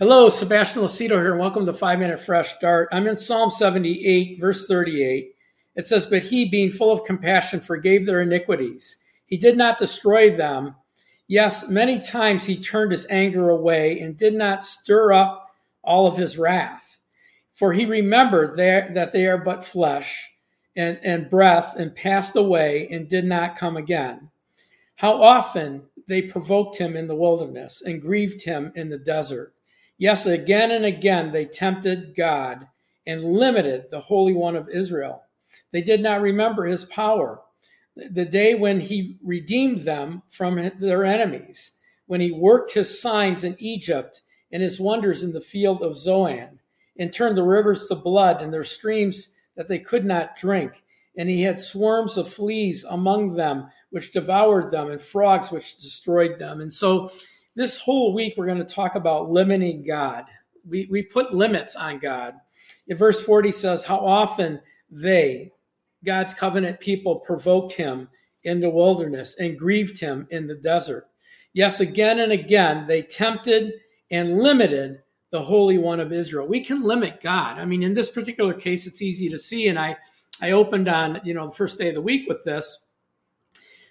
Hello, Sebastian Lucido here, and welcome to Five Minute Fresh Start. I'm in Psalm 78, verse 38. It says, But he, being full of compassion, forgave their iniquities. He did not destroy them. Yes, many times he turned his anger away and did not stir up all of his wrath. For he remembered that they are but flesh and, and breath and passed away and did not come again. How often they provoked him in the wilderness and grieved him in the desert. Yes, again and again they tempted God and limited the Holy One of Israel. They did not remember his power. The day when he redeemed them from their enemies, when he worked his signs in Egypt and his wonders in the field of Zoan, and turned the rivers to blood and their streams that they could not drink. And he had swarms of fleas among them, which devoured them, and frogs which destroyed them. And so this whole week, we're going to talk about limiting God. We, we put limits on God. In verse 40 says, How often they, God's covenant people, provoked him in the wilderness and grieved him in the desert. Yes, again and again, they tempted and limited the Holy One of Israel. We can limit God. I mean, in this particular case, it's easy to see. And I, I opened on, you know, the first day of the week with this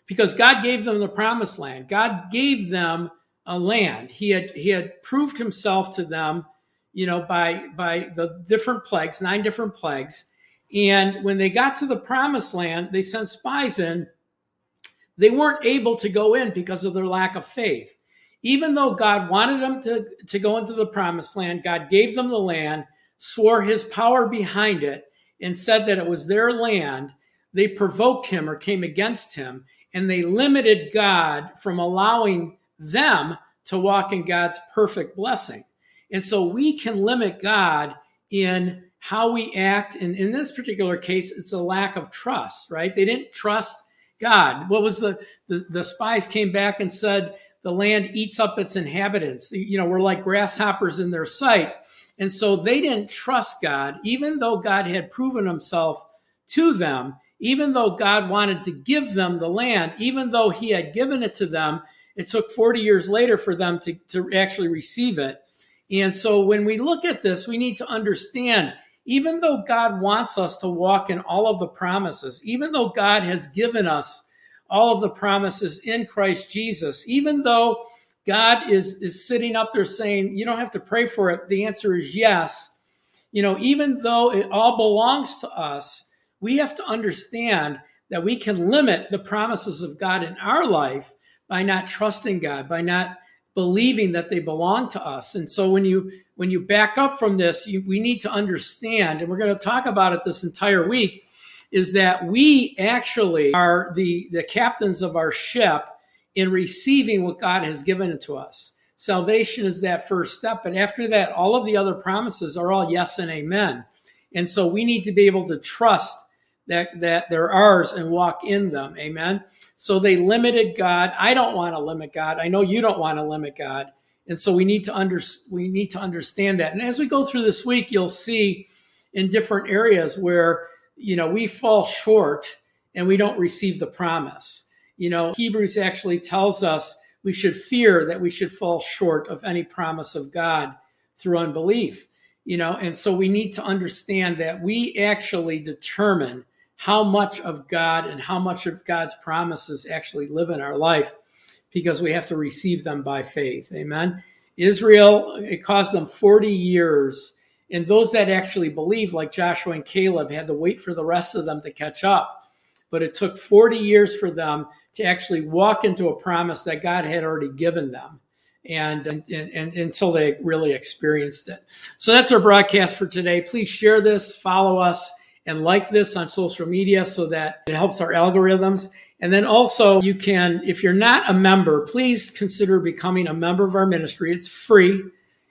because God gave them the promised land. God gave them a land. He had he had proved himself to them, you know, by by the different plagues, nine different plagues. And when they got to the promised land, they sent spies in. They weren't able to go in because of their lack of faith. Even though God wanted them to, to go into the promised land, God gave them the land, swore his power behind it, and said that it was their land. They provoked him or came against him, and they limited God from allowing them to walk in God's perfect blessing. And so we can limit God in how we act. And in this particular case, it's a lack of trust, right? They didn't trust God. What was the, the, the spies came back and said, the land eats up its inhabitants. You know, we're like grasshoppers in their sight. And so they didn't trust God, even though God had proven himself to them, even though God wanted to give them the land, even though he had given it to them, it took 40 years later for them to, to actually receive it. And so when we look at this, we need to understand even though God wants us to walk in all of the promises, even though God has given us all of the promises in Christ Jesus, even though God is, is sitting up there saying, you don't have to pray for it, the answer is yes. You know, even though it all belongs to us, we have to understand that we can limit the promises of God in our life by not trusting God, by not believing that they belong to us. And so when you when you back up from this, you, we need to understand, and we're going to talk about it this entire week, is that we actually are the the captains of our ship in receiving what God has given to us. Salvation is that first step, and after that, all of the other promises are all yes and amen. And so we need to be able to trust that that they're ours and walk in them. Amen. So they limited God. I don't want to limit God. I know you don't want to limit God. And so we need to under, we need to understand that. And as we go through this week, you'll see in different areas where, you know, we fall short and we don't receive the promise. You know, Hebrews actually tells us we should fear that we should fall short of any promise of God through unbelief. You know, and so we need to understand that we actually determine how much of God and how much of God's promises actually live in our life because we have to receive them by faith. Amen. Israel, it caused them 40 years. And those that actually believed, like Joshua and Caleb, had to wait for the rest of them to catch up. But it took 40 years for them to actually walk into a promise that God had already given them. And, and, and, until they really experienced it. So that's our broadcast for today. Please share this, follow us, and like this on social media so that it helps our algorithms. And then also you can, if you're not a member, please consider becoming a member of our ministry. It's free.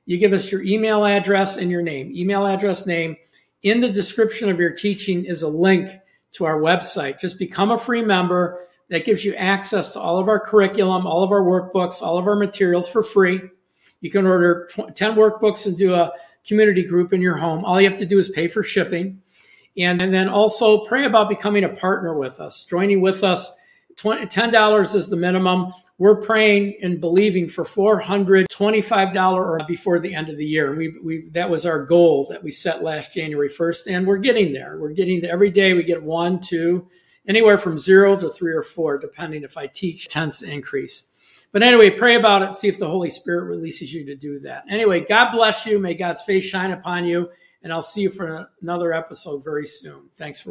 You give us your email address and your name, email address, name. In the description of your teaching is a link to our website. Just become a free member. That gives you access to all of our curriculum, all of our workbooks, all of our materials for free. You can order 10 workbooks and do a community group in your home. All you have to do is pay for shipping. And, and then also pray about becoming a partner with us, joining with us $10 is the minimum. We're praying and believing for $425 or before the end of the year. We, we, that was our goal that we set last January 1st, and we're getting there. We're getting there. Every day we get one, two, anywhere from zero to three or four, depending if I teach, tends to increase. But anyway, pray about it. See if the Holy Spirit releases you to do that. Anyway, God bless you. May God's face shine upon you. And I'll see you for another episode very soon. Thanks for